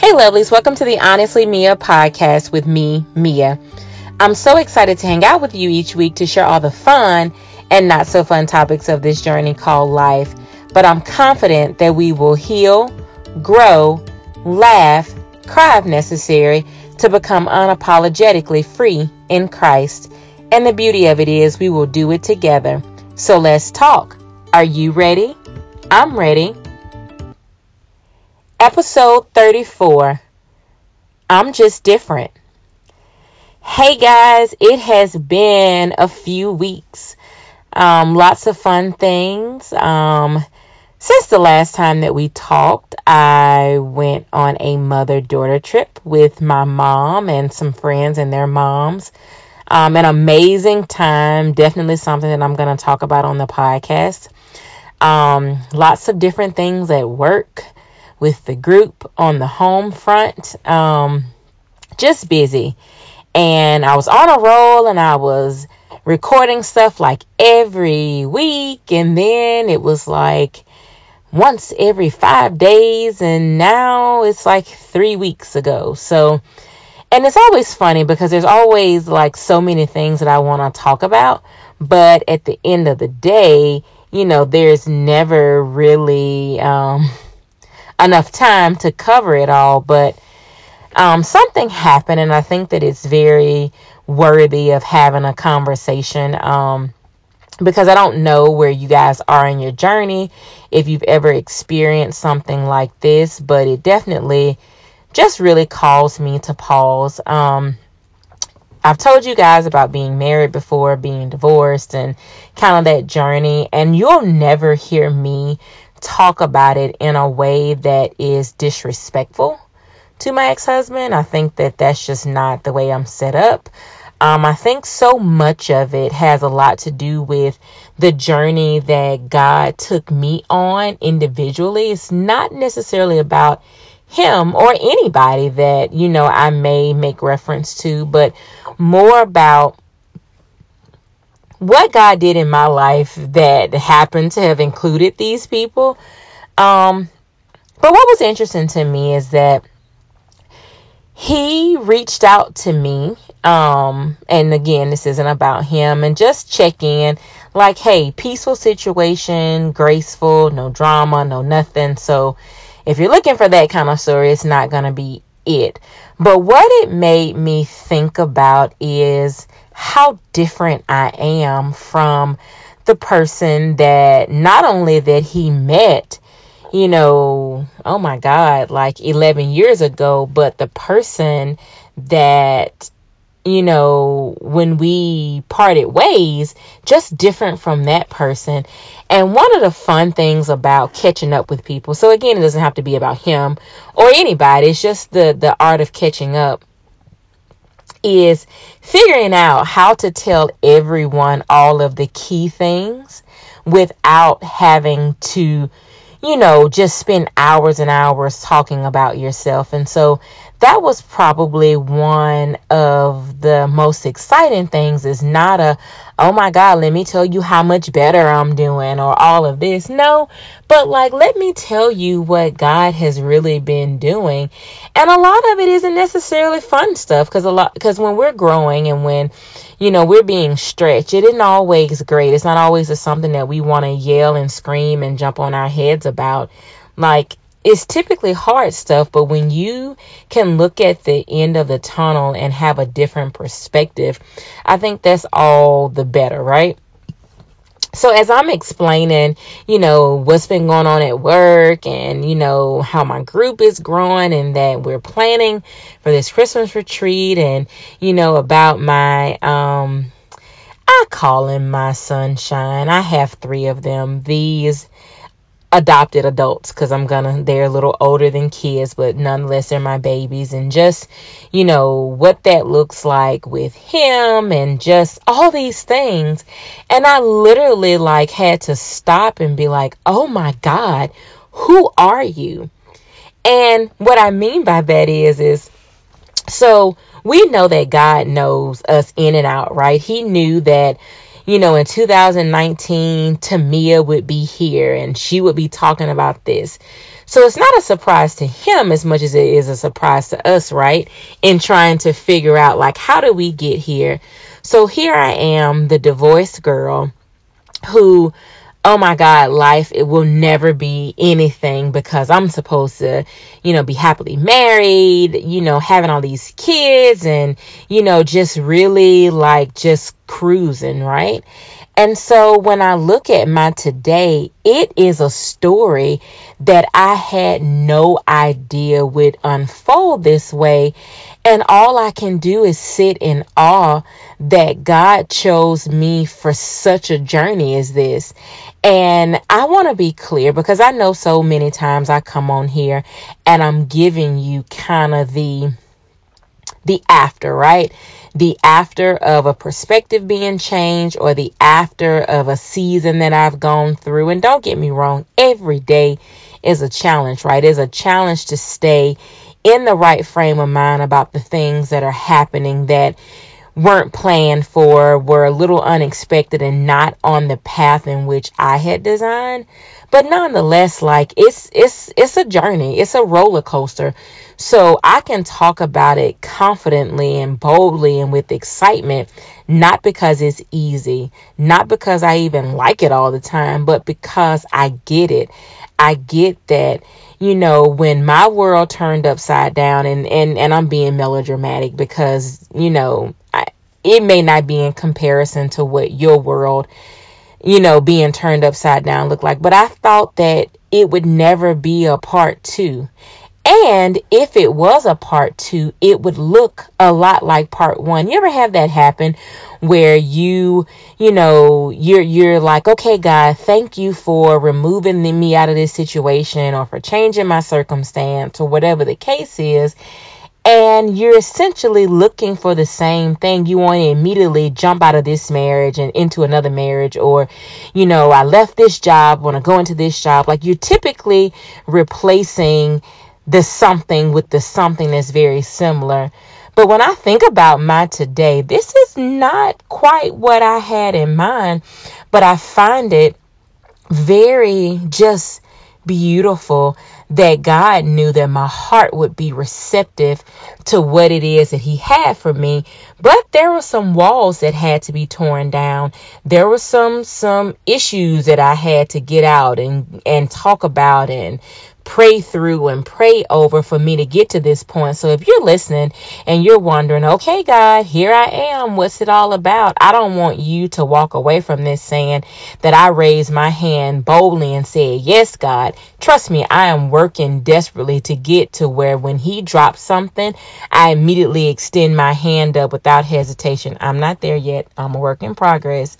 Hey, lovelies, welcome to the Honestly Mia podcast with me, Mia. I'm so excited to hang out with you each week to share all the fun and not so fun topics of this journey called life. But I'm confident that we will heal, grow, laugh, cry if necessary to become unapologetically free in Christ. And the beauty of it is we will do it together. So let's talk. Are you ready? I'm ready. Episode 34 I'm just different. Hey guys, it has been a few weeks. Um, lots of fun things. Um, since the last time that we talked, I went on a mother daughter trip with my mom and some friends and their moms. Um, an amazing time. Definitely something that I'm going to talk about on the podcast. Um, lots of different things at work with the group on the home front. Um, just busy. And I was on a roll and I was recording stuff like every week. And then it was like once every five days. And now it's like three weeks ago. So, and it's always funny because there's always like so many things that I want to talk about. But at the end of the day, you know, there's never really, um, enough time to cover it all, but um, something happened, and I think that it's very worthy of having a conversation. Um, because I don't know where you guys are in your journey, if you've ever experienced something like this, but it definitely just really calls me to pause. Um, I've told you guys about being married before, being divorced, and kind of that journey, and you'll never hear me talk about it in a way that is disrespectful to my ex husband. I think that that's just not the way I'm set up. Um, I think so much of it has a lot to do with the journey that God took me on individually. It's not necessarily about him or anybody that, you know, I may make reference to, but more about what God did in my life that happened to have included these people. Um, but what was interesting to me is that he reached out to me. Um, and again, this isn't about him and just check in like, hey, peaceful situation, graceful, no drama, no nothing. So if you're looking for that kind of story, it's not going to be it. But what it made me think about is how different I am from the person that not only that he met, you know, oh my God, like 11 years ago, but the person that, you know, when we parted ways, just different from that person. And one of the fun things about catching up with people, so again, it doesn't have to be about him or anybody, it's just the, the art of catching up is figuring out how to tell everyone all of the key things without having to, you know, just spend hours and hours talking about yourself. And so that was probably one of the most exciting things is not a, oh my God, let me tell you how much better I'm doing or all of this. No, but like, let me tell you what God has really been doing. And a lot of it isn't necessarily fun stuff because a lot, because when we're growing and when, you know, we're being stretched, it isn't always great. It's not always something that we want to yell and scream and jump on our heads about. Like, it's typically hard stuff, but when you can look at the end of the tunnel and have a different perspective, I think that's all the better, right? So as I'm explaining, you know, what's been going on at work and, you know, how my group is growing and that we're planning for this Christmas retreat and, you know, about my, um, I call him my sunshine. I have three of them. These adopted adults because I'm gonna they're a little older than kids, but nonetheless they're my babies and just you know what that looks like with him and just all these things. And I literally like had to stop and be like, "Oh my god, who are you?" And what I mean by that is is so we know that God knows us in and out, right? He knew that you know, in 2019, Tamia would be here and she would be talking about this. So it's not a surprise to him as much as it is a surprise to us, right? In trying to figure out, like, how do we get here? So here I am, the divorced girl who oh my God, life, it will never be anything because I'm supposed to, you know, be happily married, you know, having all these kids and, you know, just really like just cruising, right? And so when I look at my today, it is a story that I had no idea would unfold this way. And all I can do is sit in awe that God chose me for such a journey as this. And I want to be clear because I know so many times I come on here and I'm giving you kind of the the after, right? The after of a perspective being changed or the after of a season that I've gone through. And don't get me wrong, every day is a challenge, right? It's a challenge to stay in the right frame of mind about the things that are happening that weren't planned for, were a little unexpected and not on the path in which I had designed. But nonetheless, like it's it's it's a journey. It's a roller coaster. So I can talk about it confidently and boldly and with excitement, not because it's easy, not because I even like it all the time, but because I get it. I get that you know, when my world turned upside down and, and, and I'm being melodramatic because, you know, it may not be in comparison to what your world, you know, being turned upside down looked like, but I thought that it would never be a part two. And if it was a part two, it would look a lot like part one. You ever have that happen where you, you know, you're, you're like, okay, God, thank you for removing me out of this situation or for changing my circumstance or whatever the case is and you're essentially looking for the same thing. You want to immediately jump out of this marriage and into another marriage, or, you know, I left this job, want to go into this job. Like you're typically replacing the something with the something that's very similar. But when I think about my today, this is not quite what I had in mind, but I find it very just beautiful that God knew that my heart would be receptive to what it is that He had for me. But there were some walls that had to be torn down. There were some some issues that I had to get out and and talk about and pray through and pray over for me to get to this point. So if you're listening and you're wondering, okay, God, here I am. What's it all about? I don't want you to walk away from this saying that I raised my hand boldly and said, yes, God, trust me, I am working desperately to get to where when he drops something, I immediately extend my hand up without hesitation. I'm not there yet. I'm a work in progress,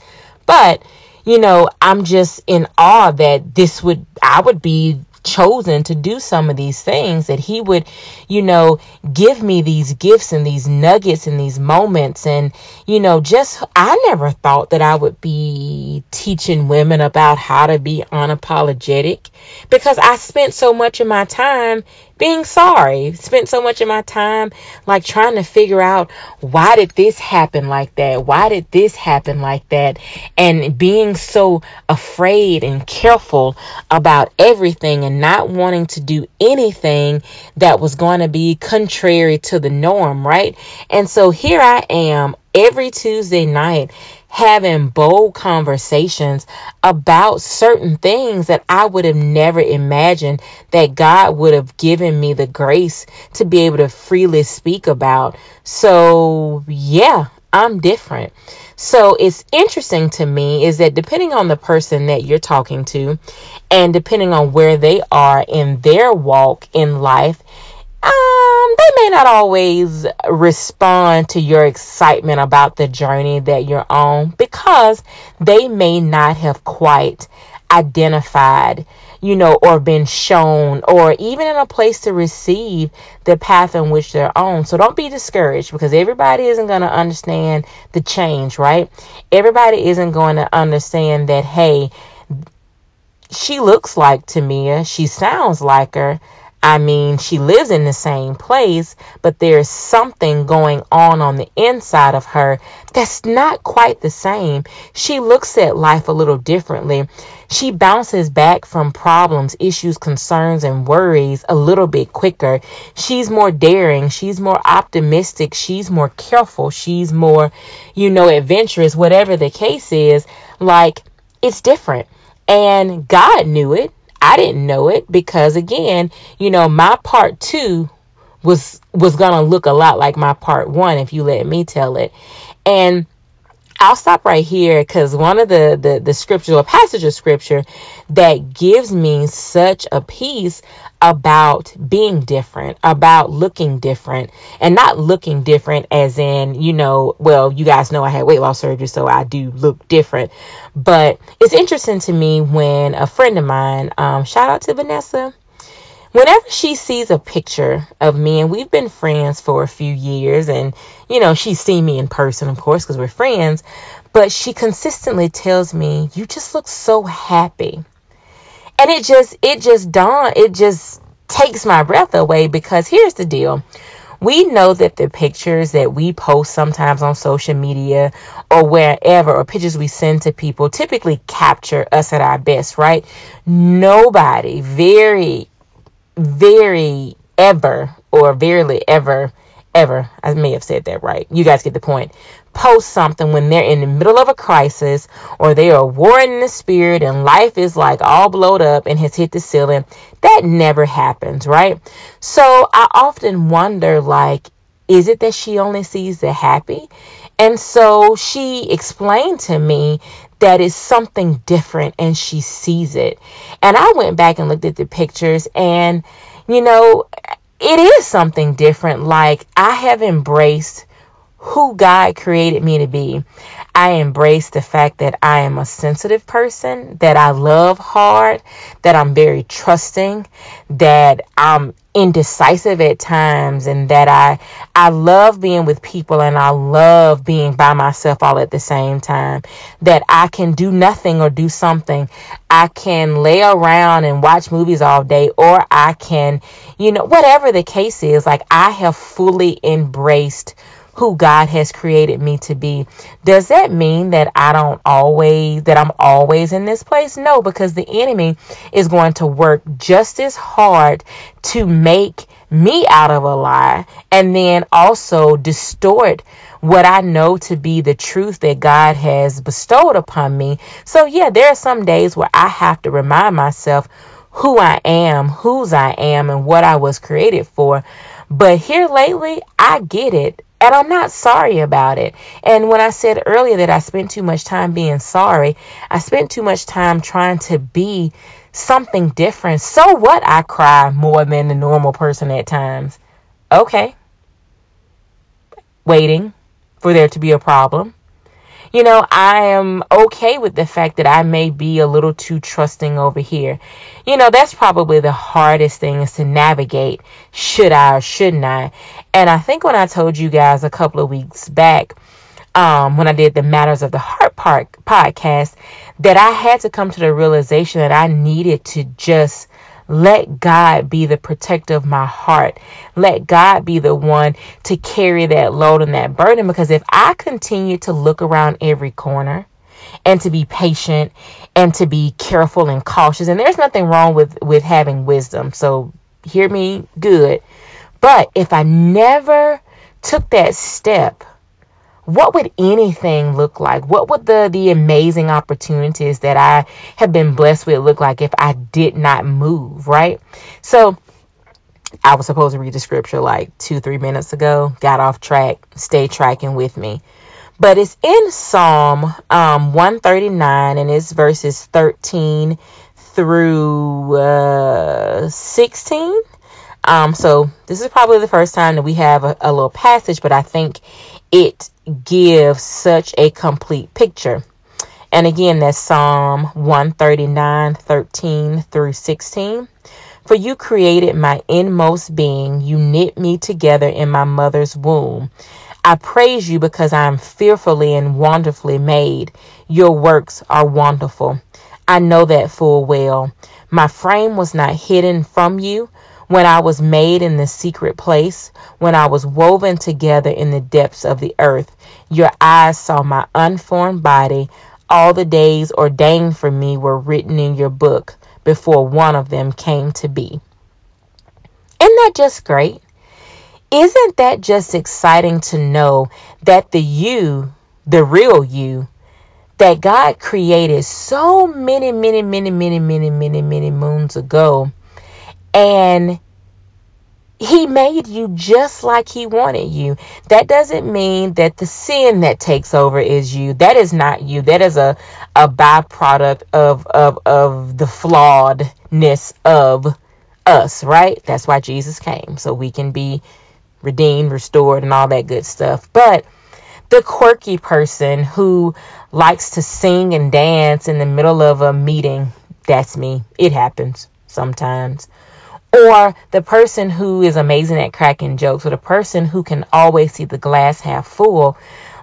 but you know, I'm just in awe that this would, I would be chosen to do some of these things that he would you know give me these gifts and these nuggets and these moments. And you know just i never thought that i would be teaching women about how to be unapologetic because i spent so much of my time being sorry. Spent so much of my time like trying to figure out why did this happen like that? Why did this happen like that? And being so afraid and careful about everything and not wanting to do anything that was going to be contrary to the norm, right? And so here I am every Tuesday night having bold conversations about certain things that I would have never imagined that God would have given me the grace to be able to freely speak about. So, yeah, I'm different. So, it's interesting to me is that depending on the person that you're talking to and depending on where they are in their walk in life, um, they may not always respond to your excitement about the journey that you're on because they may not have quite identified, you know, or been shown or even in a place to receive the path in which they're on. So don't be discouraged because everybody isn't going to understand the change, right? Everybody isn't going to understand that, hey, she looks like Tamia, she sounds like her I mean, she lives in the same place, but there's something going on on the inside of her that's not quite the same. She looks at life a little differently. She bounces back from problems, issues, concerns, and worries a little bit quicker. She's more daring. She's more optimistic. She's more careful. She's more, you know, adventurous, whatever the case is. Like, it's different. And God knew it. I didn't know it because again, you know, my part two was was gonna look a lot like my part one if you let me tell it. And I'll stop right here because one of the, the, the scripture or passage of scripture that gives me such a peace about being different, about looking different, and not looking different as in, you know, well, you guys know I had weight loss surgery, so I do look different. But it's interesting to me when a friend of mine, um, shout out to Vanessa, whenever she sees a picture of me, and we've been friends for a few years, and you know, she's seen me in person, of course, because we're friends, but she consistently tells me, You just look so happy. And it just, it just dawn, it just takes my breath away because here's the deal. We know that the pictures that we post sometimes on social media or wherever, or pictures we send to people, typically capture us at our best, right? Nobody, very very ever or verily ever ever I may have said that right. You guys get the point. Post something when they're in the middle of a crisis or they are warring in the spirit and life is like all blowed up and has hit the ceiling. That never happens, right? So I often wonder like is it that she only sees the happy? And so she explained to me that it's something different and she sees it. And I went back and looked at the pictures and, you know, it is something different. Like I have embraced who God created me to be. I embrace the fact that I am a sensitive person, that I love hard, that I'm very trusting, that I'm indecisive at times and that I I love being with people and I love being by myself all at the same time. That I can do nothing or do something. I can lay around and watch movies all day or I can you know whatever the case is like I have fully embraced who God has created me to be. Does that mean that I don't always, that I'm always in this place? No, because the enemy is going to work just as hard to make me out of a lie and then also distort what I know to be the truth that God has bestowed upon me. So, yeah, there are some days where I have to remind myself who I am, whose I am, and what I was created for. But here lately, I get it. And I'm not sorry about it. And when I said earlier that I spent too much time being sorry, I spent too much time trying to be something different. So what? I cry more than the normal person at times. Okay. Waiting for there to be a problem. You know, I am okay with the fact that I may be a little too trusting over here. You know, that's probably the hardest thing is to navigate. Should I or shouldn't I? And I think when I told you guys a couple of weeks back, um, when I did the Matters of the Heart Park podcast, that I had to come to the realization that I needed to just let God be the protector of my heart. Let God be the one to carry that load and that burden. Because if I continue to look around every corner and to be patient and to be careful and cautious, and there's nothing wrong with, with having wisdom. So hear me good. But if I never took that step what would anything look like? What would the, the amazing opportunities that I have been blessed with look like if I did not move, right? So I was supposed to read the scripture like two, three minutes ago, got off track, stay tracking with me. But it's in Psalm um, 139 and it's verses 13 through uh, 16. Um, so this is probably the first time that we have a, a little passage, but I think it gives such a complete picture. And again, that's Psalm 139, 13 through 16. For you created my inmost being, you knit me together in my mother's womb. I praise you because I am fearfully and wonderfully made. Your works are wonderful. I know that full well. My frame was not hidden from you when I was made in the secret place, when I was woven together in the depths of the earth. Your eyes saw my unformed body. All the days ordained for me were written in your book before one of them came to be. Isn't that just great? Isn't that just exciting to know that the you, the real you, that God created so many, many, many, many, many, many, many moons ago, and he made you just like he wanted you. That doesn't mean that the sin that takes over is you. That is not you. That is a, a byproduct of, of, of the flawedness of us, right? That's why Jesus came. So we can be redeemed, restored, and all that good stuff. But the quirky person who likes to sing and dance in the middle of a meeting, that's me. It happens sometimes or the person who is amazing at cracking jokes, or the person who can always see the glass half full.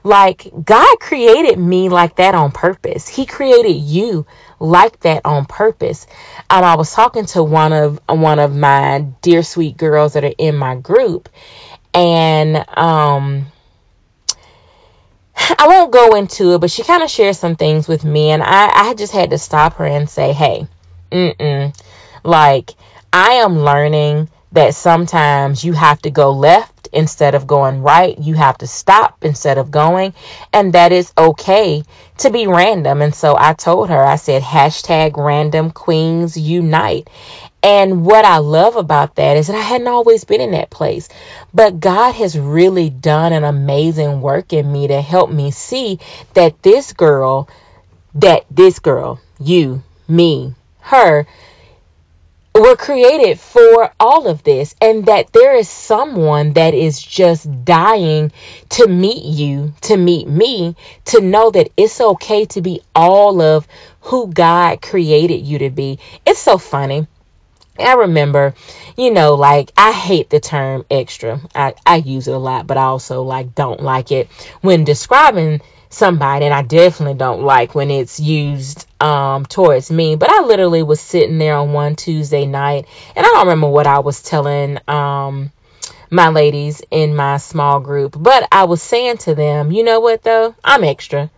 Like, God created me like that on purpose. He created you like that on purpose. I was talking to one of one of my dear sweet girls that are in my group, and um, I won't go into it, but she kind of shared some things with me, and I, I just had to stop her and say, "Hey, mm-mm, like." I am learning that sometimes you have to go left instead of going right. You have to stop instead of going. And that is okay to be random. And so I told her, I said, hashtag random queens unite. And what I love about that is that I hadn't always been in that place. But God has really done an amazing work in me to help me see that this girl, that this girl, you, me, her, were created for all of this and that there is someone that is just dying to meet you, to meet me, to know that it's okay to be all of who God created you to be. It's so funny. I remember, you know, like I hate the term extra. I, I use it a lot, but I also like don't like it when describing somebody and I definitely don't like when it's used um towards me. But I literally was sitting there on one Tuesday night and I don't remember what I was telling um my ladies in my small group. But I was saying to them you know what though? I'm extra.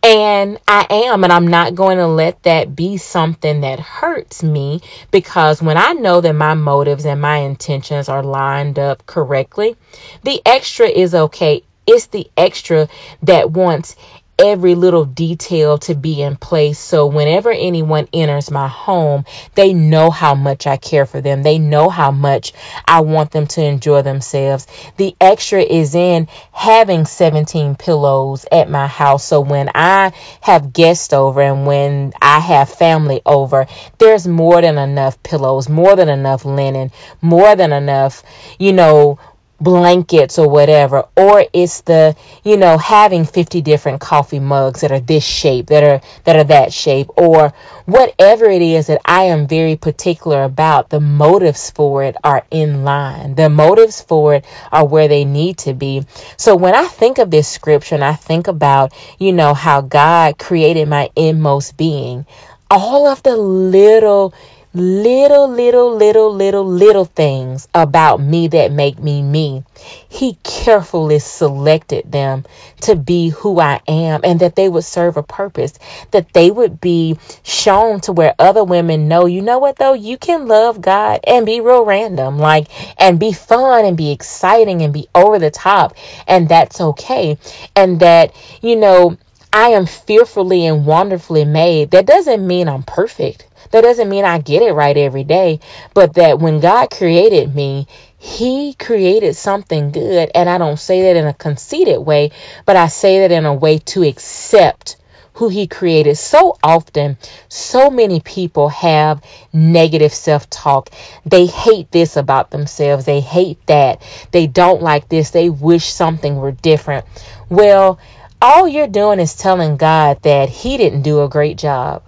And I am, and I'm not going to let that be something that hurts me because when I know that my motives and my intentions are lined up correctly, the extra is okay it's the extra that wants every little detail to be in place. So whenever anyone enters my home, they know how much I care for them. They know how much I want them to enjoy themselves. The extra is in having 17 pillows at my house. So when I have guests over and when I have family over, there's more than enough pillows, more than enough linen, more than enough, you know, blankets or whatever or it's the you know having 50 different coffee mugs that are this shape that are that are that shape or whatever it is that I am very particular about the motives for it are in line. The motives for it are where they need to be. So when I think of this scripture and I think about you know how God created my inmost being all of the little little, little, little, little, little things about me that make me me. He carefully selected them to be who I am and that they would serve a purpose, that they would be shown to where other women know, you know what though, you can love God and be real random, like, and be fun and be exciting and be over the top, and that's okay. And that, you know, I am fearfully and wonderfully made. That doesn't mean I'm perfect. That doesn't mean I get it right every day, but that when God created me, He created something good. And I don't say that in a conceited way, but I say that in a way to accept who He created. So often, so many people have negative self talk. They hate this about themselves, they hate that, they don't like this, they wish something were different. Well, all you're doing is telling God that He didn't do a great job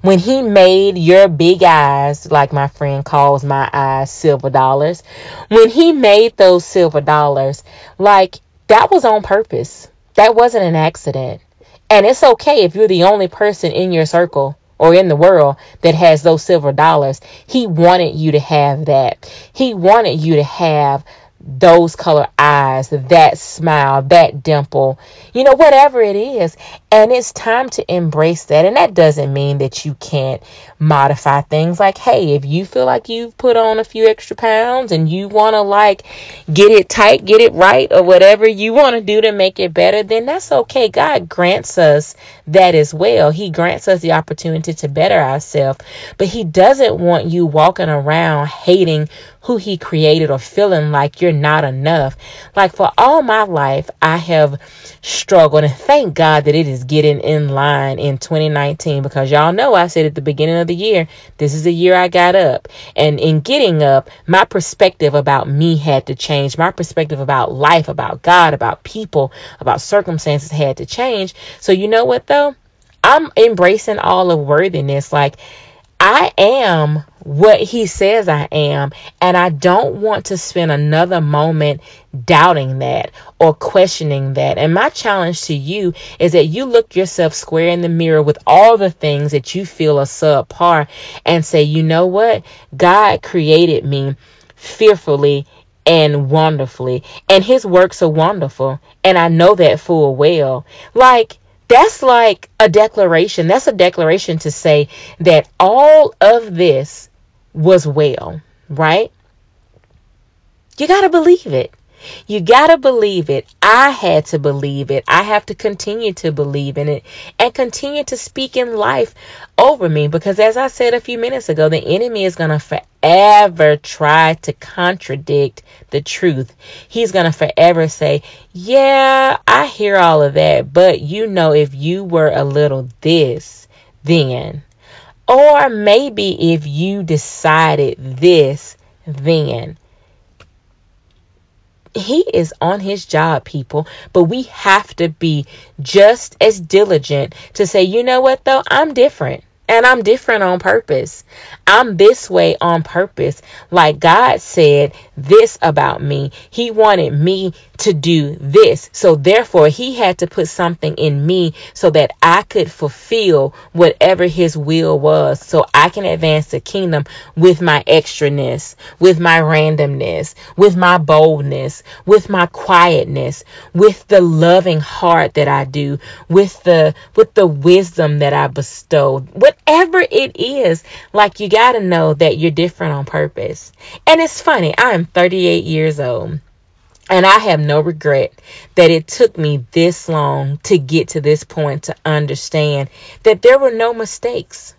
when he made your big eyes, like my friend calls my eyes silver dollars, when he made those silver dollars, like that was on purpose. That wasn't an accident. And it's okay if you're the only person in your circle or in the world that has those silver dollars. He wanted you to have that. He wanted you to have those color eyes, that smile, that dimple, you know, whatever it is. And it's time to embrace that. And that doesn't mean that you can't modify things like, hey, if you feel like you've put on a few extra pounds and you want to like get it tight, get it right, or whatever you want to do to make it better, then that's okay. God grants us that as well. He grants us the opportunity to better ourselves, but He doesn't want you walking around hating who he created or feeling like you're not enough. Like for all my life, I have struggled and thank God that it is getting in line in 2019 because y'all know I said at the beginning of the year, this is the year I got up. And in getting up, my perspective about me had to change. My perspective about life, about God, about people, about circumstances had to change. So you know what though? I'm embracing all of worthiness. Like I am what he says I am, and I don't want to spend another moment doubting that or questioning that. And my challenge to you is that you look yourself square in the mirror with all the things that you feel are subpar and say, you know what? God created me fearfully and wonderfully, and his works are wonderful, and I know that full well. Like, that's like a declaration. That's a declaration to say that all of this was well, right? You got to believe it. You got to believe it. I had to believe it. I have to continue to believe in it and continue to speak in life over me because, as I said a few minutes ago, the enemy is going to forever try to contradict the truth. He's going to forever say, Yeah, I hear all of that, but you know, if you were a little this, then. Or maybe if you decided this, then he is on his job, people. But we have to be just as diligent to say, you know what, though? I'm different. And I'm different on purpose. I'm this way on purpose. Like God said this about me. He wanted me to do this. So therefore, He had to put something in me so that I could fulfill whatever His will was. So I can advance the kingdom with my extraness, with my randomness, with my boldness, with my quietness, with the loving heart that I do, with the with the wisdom that I bestow. What whatever it is, like you got to know that you're different on purpose. And it's funny, I am 38 years old. And I have no regret that it took me this long to get to this point to understand that there were no mistakes.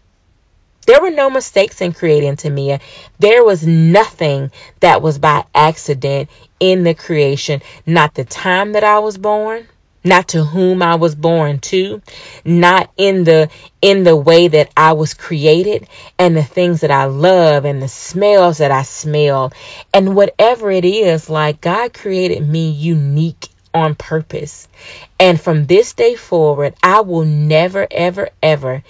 There were no mistakes in creating Tamia. There was nothing that was by accident in the creation. Not the time that I was born, not to whom I was born to, not in the in the way that I was created and the things that I love and the smells that I smell and whatever it is like God created me unique on purpose. And from this day forward, I will never ever ever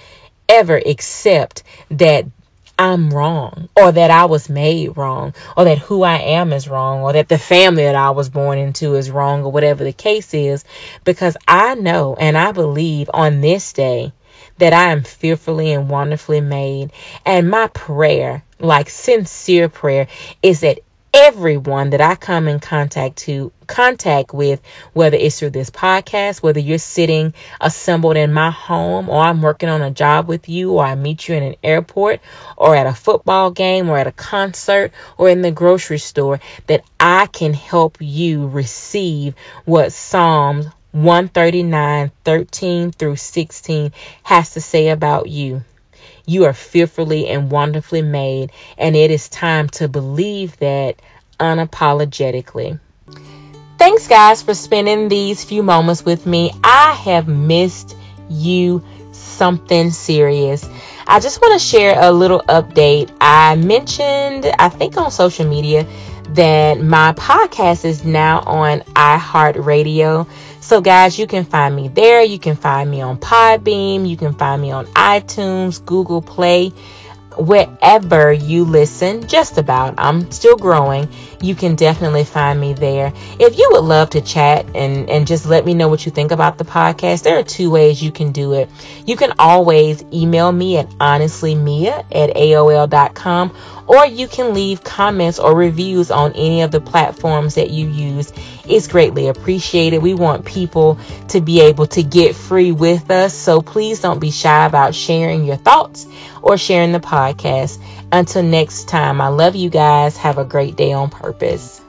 ever accept that I'm wrong or that I was made wrong or that who I am is wrong or that the family that I was born into is wrong or whatever the case is. Because I know and I believe on this day that I am fearfully and wonderfully made. And my prayer like sincere prayer is that everyone that I come in contact to contact with, whether it's through this podcast, whether you're sitting assembled in my home, or I'm working on a job with you, or I meet you in an airport, or at a football game, or at a concert, or in the grocery store, that I can help you receive what Psalms 139, 13 through 16 has to say about you. You are fearfully and wonderfully made, and it is time to believe that unapologetically. Thanks, guys, for spending these few moments with me. I have missed you something serious. I just want to share a little update. I mentioned, I think on social media, that my podcast is now on iHeartRadio. So, guys, you can find me there. You can find me on Podbean. You can find me on iTunes, Google Play, wherever you listen, just about. I'm still growing. You can definitely find me there. If you would love to chat and, and just let me know what you think about the podcast, there are two ways you can do it. You can always email me at honestlymia at AOL.com or you can leave comments or reviews on any of the platforms that you use. It's greatly appreciated. We want people to be able to get free with us. So please don't be shy about sharing your thoughts or sharing the podcast. Until next time, I love you guys. Have a great day on purpose.